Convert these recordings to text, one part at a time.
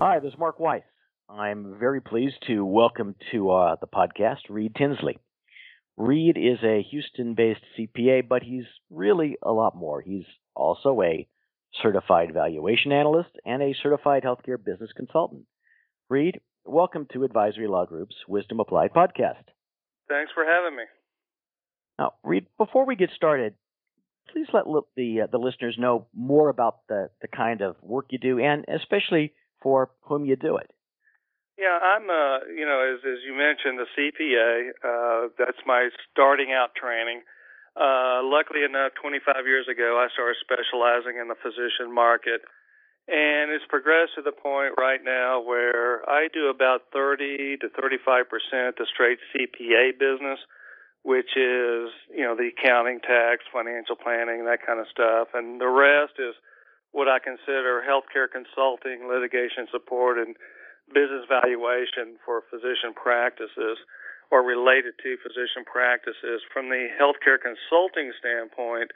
Hi, this is Mark Weiss. I'm very pleased to welcome to uh, the podcast Reed Tinsley. Reed is a Houston based CPA, but he's really a lot more. He's also a certified valuation analyst and a certified healthcare business consultant. Reed, welcome to Advisory Law Group's Wisdom Applied podcast. Thanks for having me. Now, Reed, before we get started, please let the uh, the listeners know more about the the kind of work you do, and especially for whom you do it. Yeah, I'm, uh, you know, as as you mentioned, the CPA. Uh, that's my starting out training. Uh, luckily enough, 25 years ago, I started specializing in the physician market, and it's progressed to the point right now where I do about 30 to 35 percent the straight CPA business, which is, you know, the accounting, tax, financial planning, that kind of stuff, and the rest is what I consider healthcare consulting, litigation support, and business valuation for physician practices or related to physician practices. From the healthcare consulting standpoint,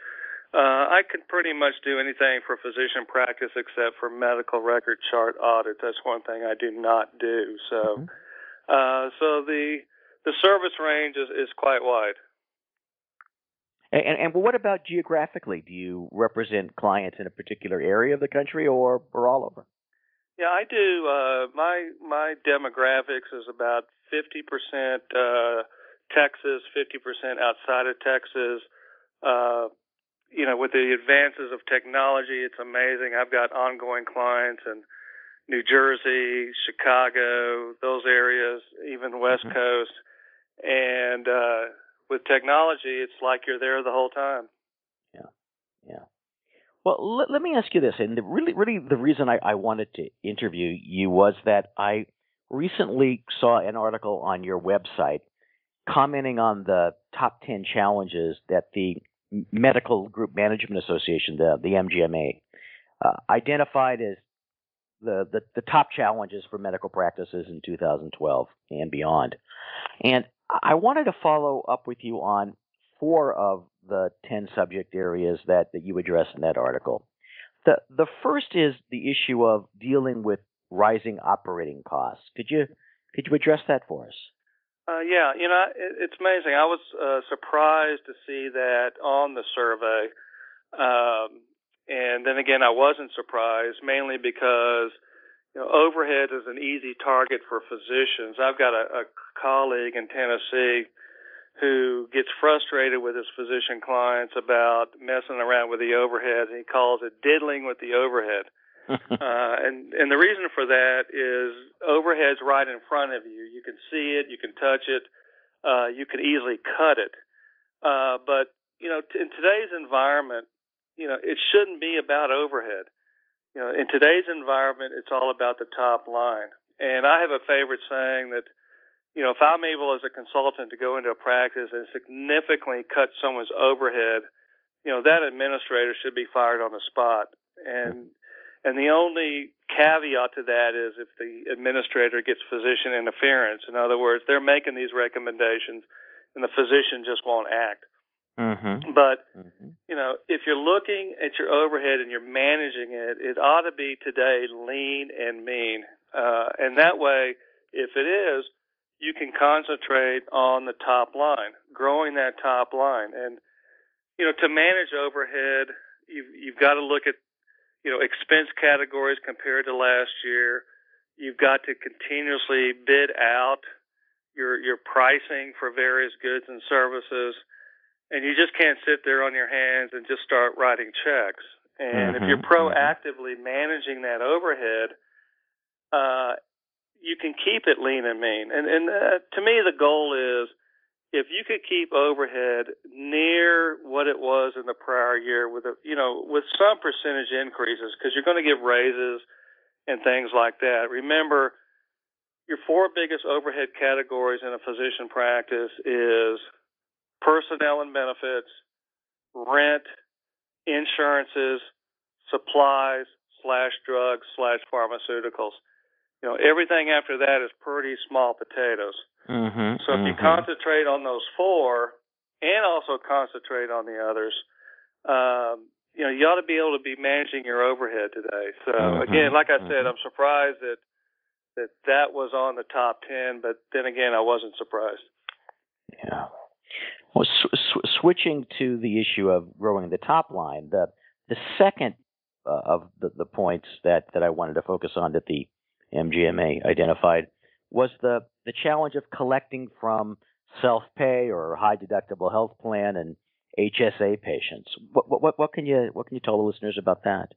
uh, I could pretty much do anything for physician practice except for medical record chart audit. That's one thing I do not do. So, mm-hmm. uh, so the the service range is, is quite wide. And, and, what about geographically? Do you represent clients in a particular area of the country or, or all over? Yeah, I do. Uh, my my demographics is about 50% uh, Texas, 50% outside of Texas. Uh, you know, with the advances of technology, it's amazing. I've got ongoing clients in New Jersey, Chicago, those areas, even West mm-hmm. Coast, and uh, with technology, it's like you're there the whole time. Yeah, yeah. Well, let, let me ask you this, and the, really, really, the reason I, I wanted to interview you was that I recently saw an article on your website commenting on the top ten challenges that the Medical Group Management Association, the the MGMA, uh, identified as the, the, the top challenges for medical practices in 2012 and beyond. And I wanted to follow up with you on four of the 10 subject areas that, that you address in that article. The, the first is the issue of dealing with rising operating costs. Could you, could you address that for us? Uh, yeah, you know, it, it's amazing. I was uh, surprised to see that on the survey. Um, and then again, I wasn't surprised mainly because you know, overhead is an easy target for physicians. I've got a, a colleague in Tennessee who gets frustrated with his physician clients about messing around with the overhead, and he calls it diddling with the overhead. uh, and and the reason for that is overhead's right in front of you. You can see it, you can touch it, uh, you can easily cut it. Uh, but you know, t- in today's environment, you know, it shouldn't be about overhead you know, in today's environment, it's all about the top line. And I have a favorite saying that, you know, if I'm able as a consultant to go into a practice and significantly cut someone's overhead, you know, that administrator should be fired on the spot. And and the only caveat to that is if the administrator gets physician interference. In other words, they're making these recommendations and the physician just won't act. Mm-hmm. But mm-hmm. you know, if you're looking at your overhead and you're managing it, it ought to be today lean and mean, uh, and that way, if it is, you can concentrate on the top line, growing that top line, and you know, to manage overhead, you've you've got to look at you know expense categories compared to last year. You've got to continuously bid out your your pricing for various goods and services and you just can't sit there on your hands and just start writing checks. And mm-hmm, if you're mm-hmm. proactively mm-hmm. managing that overhead, uh, you can keep it lean and mean. And, and uh, to me, the goal is if you could keep overhead near what it was in the prior year with a, you know, with some percentage increases, because you're going to give raises and things like that. Remember, your four biggest overhead categories in a physician practice is personnel and benefits, rent, insurances, supplies slash drugs slash pharmaceuticals. You know, everything after that is pretty small potatoes. Mm-hmm, so if mm-hmm. you concentrate on those four and also concentrate on the others, um, you know, you ought to be able to be managing your overhead today. So mm-hmm, again, like I said, mm-hmm. I'm surprised that that that was on the top 10, but then again, I wasn't surprised. Yeah. Well, sw- sw- switching to the issue of growing the top line, the the second uh, of the, the points that, that I wanted to focus on that the MGMA identified was the the challenge of collecting from self pay or high deductible health plan and HSA patients. What, what what can you what can you tell the listeners about that?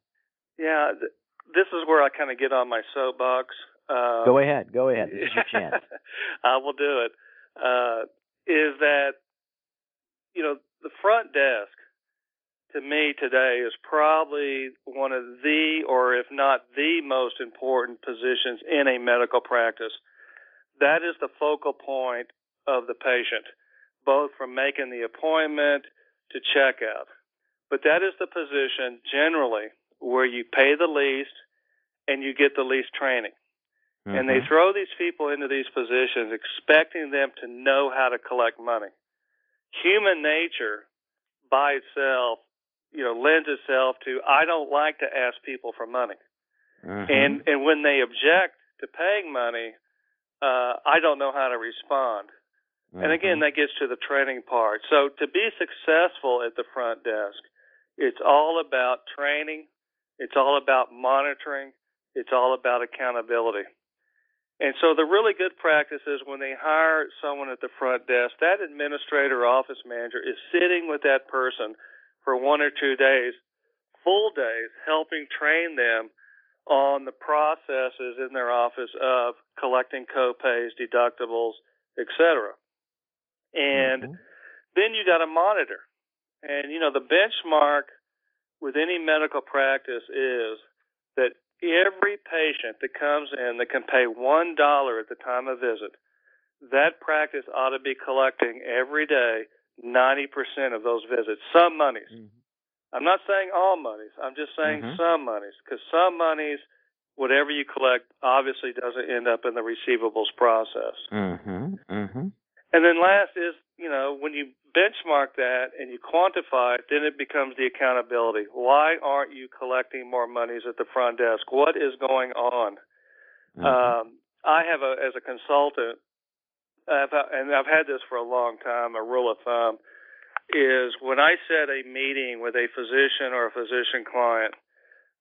Yeah, th- this is where I kind of get on my soapbox. Uh, go ahead, go ahead. This is your chance. I will do it. Uh, is that you know the front desk to me today is probably one of the, or if not the most important positions in a medical practice. That is the focal point of the patient, both from making the appointment to checkout. But that is the position generally where you pay the least and you get the least training. Mm-hmm. And they mm-hmm. throw these people into these positions expecting them to know how to collect money. Human nature by itself, you know, lends itself to I don't like to ask people for money. Mm-hmm. And and when they object to paying money, uh, I don't know how to respond. Mm-hmm. And again, that gets to the training part. So to be successful at the front desk, it's all about training. It's all about monitoring. It's all about accountability. And so the really good practice is when they hire someone at the front desk, that administrator or office manager is sitting with that person for one or two days, full days, helping train them on the processes in their office of collecting copays, deductibles, etc. And mm-hmm. then you got to monitor. And you know the benchmark with any medical practice is that every patient that comes in that can pay one dollar at the time of visit, that practice ought to be collecting every day ninety percent of those visits. Some monies. Mm-hmm. I'm not saying all monies. I'm just saying mm-hmm. some monies because some monies, whatever you collect, obviously doesn't end up in the receivables process. Mm-hmm. Mm-hmm. And then last is, you know, when you benchmark that and you quantify it, then it becomes the accountability. Why aren't you collecting more monies at the front desk? What is going on? Mm-hmm. Um, I have a, as a consultant, I've, and I've had this for a long time, a rule of thumb is when I set a meeting with a physician or a physician client,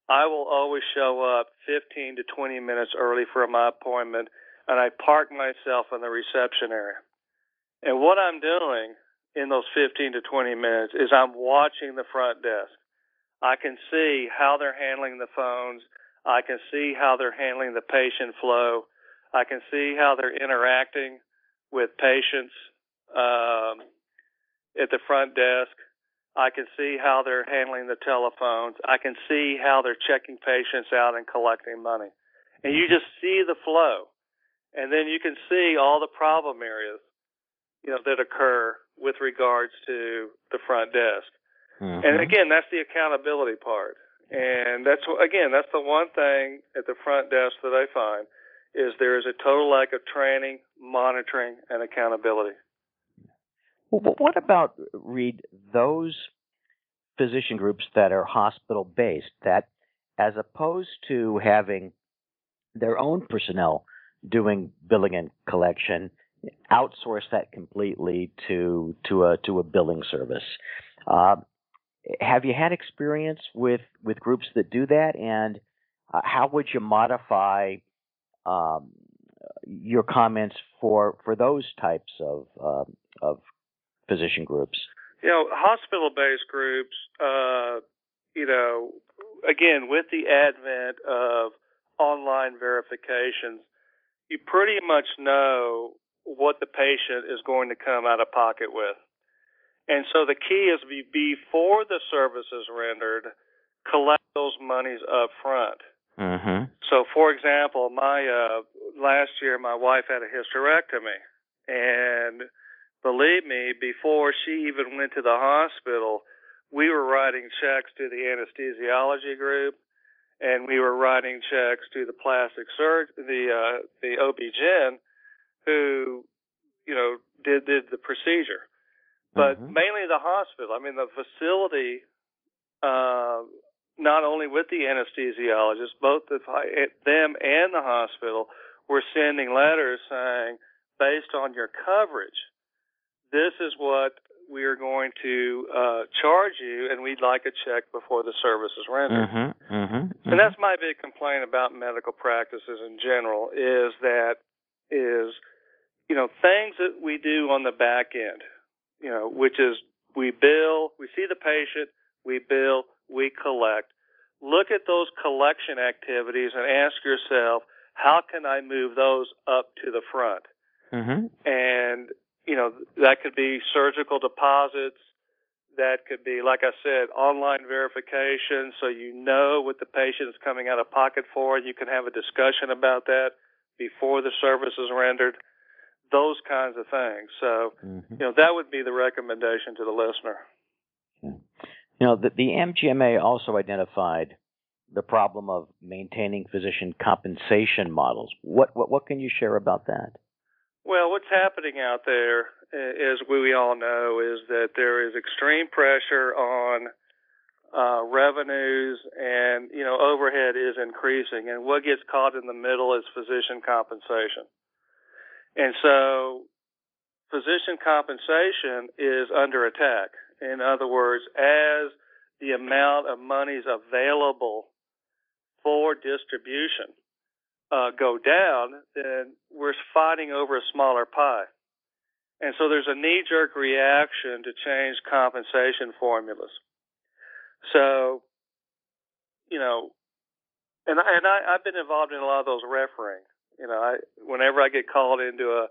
I will always show up 15 to 20 minutes early for my appointment and I park myself in the reception area. And what I'm doing in those 15 to 20 minutes is I'm watching the front desk. I can see how they're handling the phones. I can see how they're handling the patient flow. I can see how they're interacting with patients um, at the front desk. I can see how they're handling the telephones. I can see how they're checking patients out and collecting money. And you just see the flow. And then you can see all the problem areas you know, that occur with regards to the front desk. Mm-hmm. And again, that's the accountability part. And that's again, that's the one thing at the front desk that I find is there is a total lack of training, monitoring, and accountability. Well, what about Reed those physician groups that are hospital based that as opposed to having their own personnel doing billing and collection, outsource that completely to to a to a billing service. Uh, have you had experience with with groups that do that, and uh, how would you modify um, your comments for for those types of uh, of physician groups? You know, hospital-based groups. Uh, you know, again, with the advent of online verifications, you pretty much know what the patient is going to come out of pocket with. And so the key is be, before the service is rendered, collect those monies up front. Mm-hmm. So, for example, my uh, last year my wife had a hysterectomy, and believe me, before she even went to the hospital, we were writing checks to the anesthesiology group, and we were writing checks to the plastic surgeon, the uh, the OB-GYN, who, you know, did did the procedure, but mm-hmm. mainly the hospital. I mean, the facility, uh, not only with the anesthesiologist, both the, them and the hospital we're sending letters saying, based on your coverage, this is what we are going to uh, charge you, and we'd like a check before the service is rendered. Mm-hmm, mm-hmm, mm-hmm. And that's my big complaint about medical practices in general is that is you know things that we do on the back end, you know, which is we bill, we see the patient, we bill, we collect. Look at those collection activities and ask yourself, how can I move those up to the front? Mm-hmm. And you know, that could be surgical deposits. That could be, like I said, online verification so you know what the patient is coming out of pocket for. You can have a discussion about that before the service is rendered. Those kinds of things. So, mm-hmm. you know, that would be the recommendation to the listener. You know, the, the MGMA also identified the problem of maintaining physician compensation models. What, what, what can you share about that? Well, what's happening out there, as we all know, is that there is extreme pressure on uh, revenues, and you know overhead is increasing, and what gets caught in the middle is physician compensation, and so physician compensation is under attack. In other words, as the amount of monies available for distribution uh, go down, then we're fighting over a smaller pie. And so there's a knee jerk reaction to change compensation formulas. So, you know, and and I, I've been involved in a lot of those refereeing. You know, I, whenever I get called into a,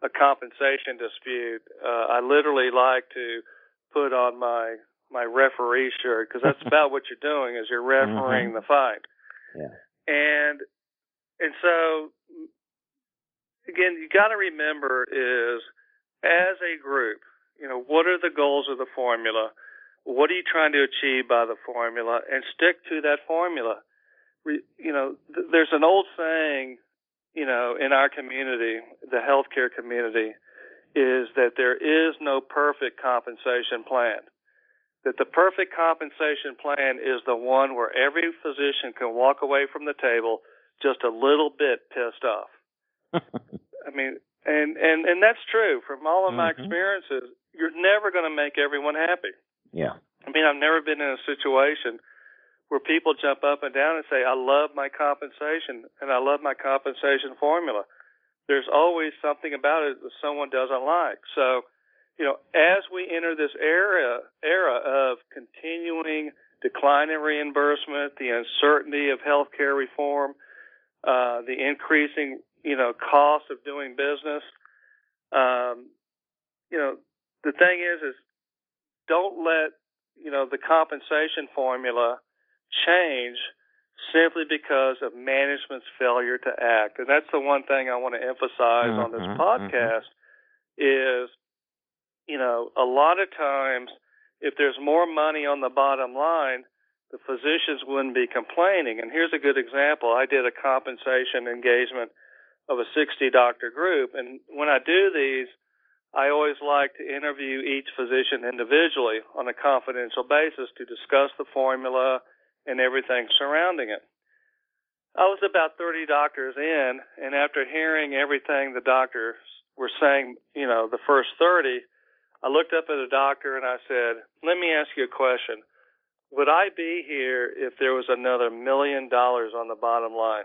a compensation dispute, uh, I literally like to put on my my referee shirt because that's about what you're doing is you're refereeing mm-hmm. the fight. Yeah. And and so again, you got to remember is as a group, you know, what are the goals of the formula? What are you trying to achieve by the formula? And stick to that formula. You know, th- there's an old saying, you know, in our community, the healthcare community, is that there is no perfect compensation plan. That the perfect compensation plan is the one where every physician can walk away from the table just a little bit pissed off. I mean, and and and that's true from all of my mm-hmm. experiences. You're never going to make everyone happy. Yeah. I mean, I've never been in a situation where people jump up and down and say, "I love my compensation and I love my compensation formula." There's always something about it that someone doesn't like. So, you know, as we enter this era era of continuing decline in reimbursement, the uncertainty of healthcare reform, uh, the increasing, you know, cost of doing business. Um, you know, the thing is, is don't let, you know, the compensation formula change simply because of management's failure to act. And that's the one thing I want to emphasize on this mm-hmm. podcast mm-hmm. is, you know, a lot of times if there's more money on the bottom line, the physicians wouldn't be complaining. And here's a good example. I did a compensation engagement of a 60 doctor group. And when I do these, I always like to interview each physician individually on a confidential basis to discuss the formula and everything surrounding it. I was about 30 doctors in, and after hearing everything the doctors were saying, you know, the first 30, I looked up at the doctor and I said, Let me ask you a question would I be here if there was another million dollars on the bottom line?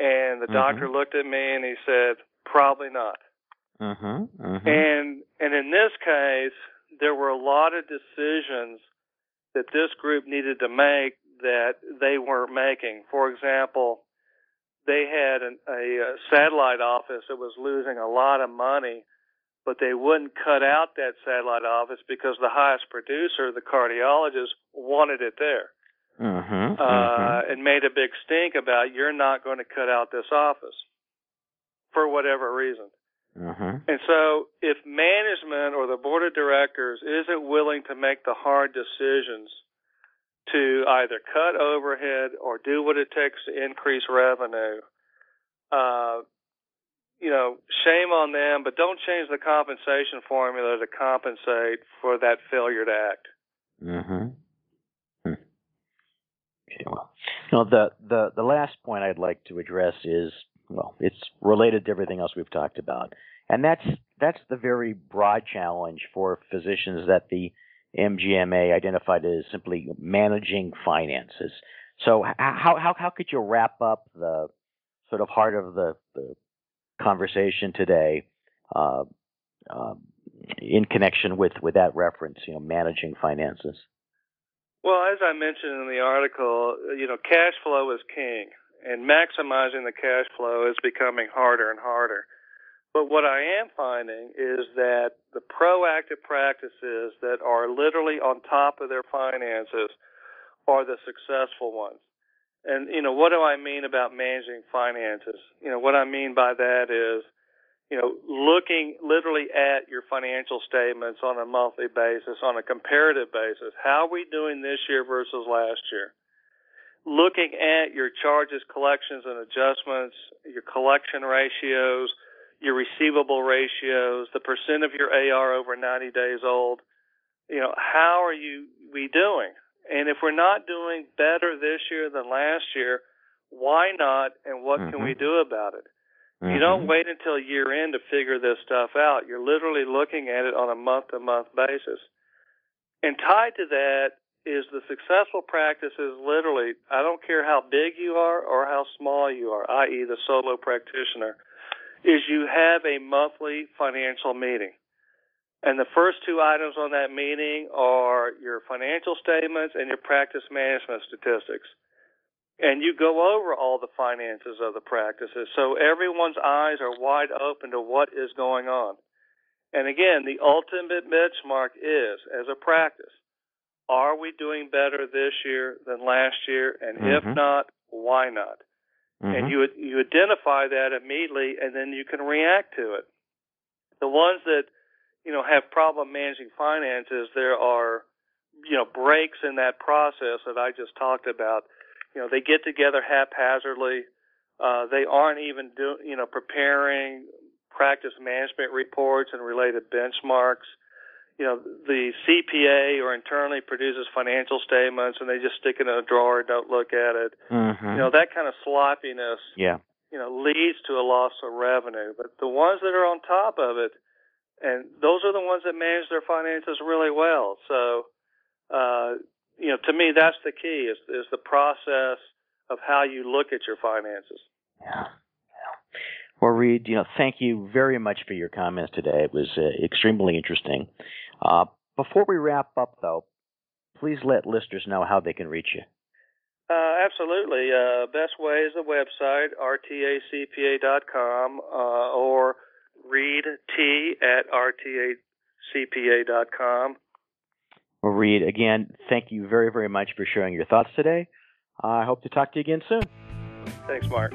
And the mm-hmm. doctor looked at me and he said, probably not. Mm-hmm. Mm-hmm. And and in this case, there were a lot of decisions that this group needed to make that they weren't making. For example, they had an, a, a satellite office that was losing a lot of money but they wouldn't cut out that satellite office because the highest producer, the cardiologist, wanted it there. Mm-hmm, uh, mm-hmm. and made a big stink about you're not going to cut out this office for whatever reason. Mm-hmm. And so, if management or the board of directors isn't willing to make the hard decisions to either cut overhead or do what it takes to increase revenue, uh, you know, shame on them, but don't change the compensation formula to compensate for that failure to act. Mm-hmm. Hmm. Okay, well, you know, the, the, the last point I'd like to address is well, it's related to everything else we've talked about, and that's that's the very broad challenge for physicians that the MGMA identified as simply managing finances. So how how how could you wrap up the sort of heart of the, the conversation today uh, uh, in connection with with that reference? You know, managing finances. Well, as I mentioned in the article, you know, cash flow is king, and maximizing the cash flow is becoming harder and harder. But what I am finding is that the proactive practices that are literally on top of their finances are the successful ones. And, you know, what do I mean about managing finances? You know, what I mean by that is, you know, looking literally at your financial statements on a monthly basis, on a comparative basis. How are we doing this year versus last year? Looking at your charges, collections, and adjustments, your collection ratios, your receivable ratios, the percent of your AR over 90 days old. You know, how are you we doing? And if we're not doing better this year than last year, why not? And what mm-hmm. can we mm-hmm. do about it? Mm-hmm. You don't mm-hmm. wait until year end to figure this stuff out. You're literally looking at it on a month to month basis. And tied to that is the successful practices literally, I don't care how big you are or how small you are, i.e., the solo practitioner is you have a monthly financial meeting. And the first two items on that meeting are your financial statements and your practice management statistics. And you go over all the finances of the practices. So everyone's eyes are wide open to what is going on. And again, the ultimate benchmark is, as a practice, are we doing better this year than last year? And mm-hmm. if not, why not? Mm-hmm. And you you identify that immediately, and then you can react to it. The ones that you know have problem managing finances, there are you know breaks in that process that I just talked about. You know, they get together haphazardly. Uh, they aren't even do you know preparing practice management reports and related benchmarks you know, the CPA or internally produces financial statements and they just stick it in a drawer and don't look at it. Mm-hmm. You know, that kind of sloppiness, yeah. you know, leads to a loss of revenue. But the ones that are on top of it, and those are the ones that manage their finances really well. So, uh, you know, to me, that's the key is, is the process of how you look at your finances. Yeah. Well, Reed, you know, thank you very much for your comments today. It was uh, extremely interesting. Uh, before we wrap up, though, please let listeners know how they can reach you. Uh, absolutely. Uh, best way is the website, rtacpa.com, uh, or reed t at rtacpa.com. Well, Reed, again, thank you very, very much for sharing your thoughts today. I hope to talk to you again soon. Thanks, Mark.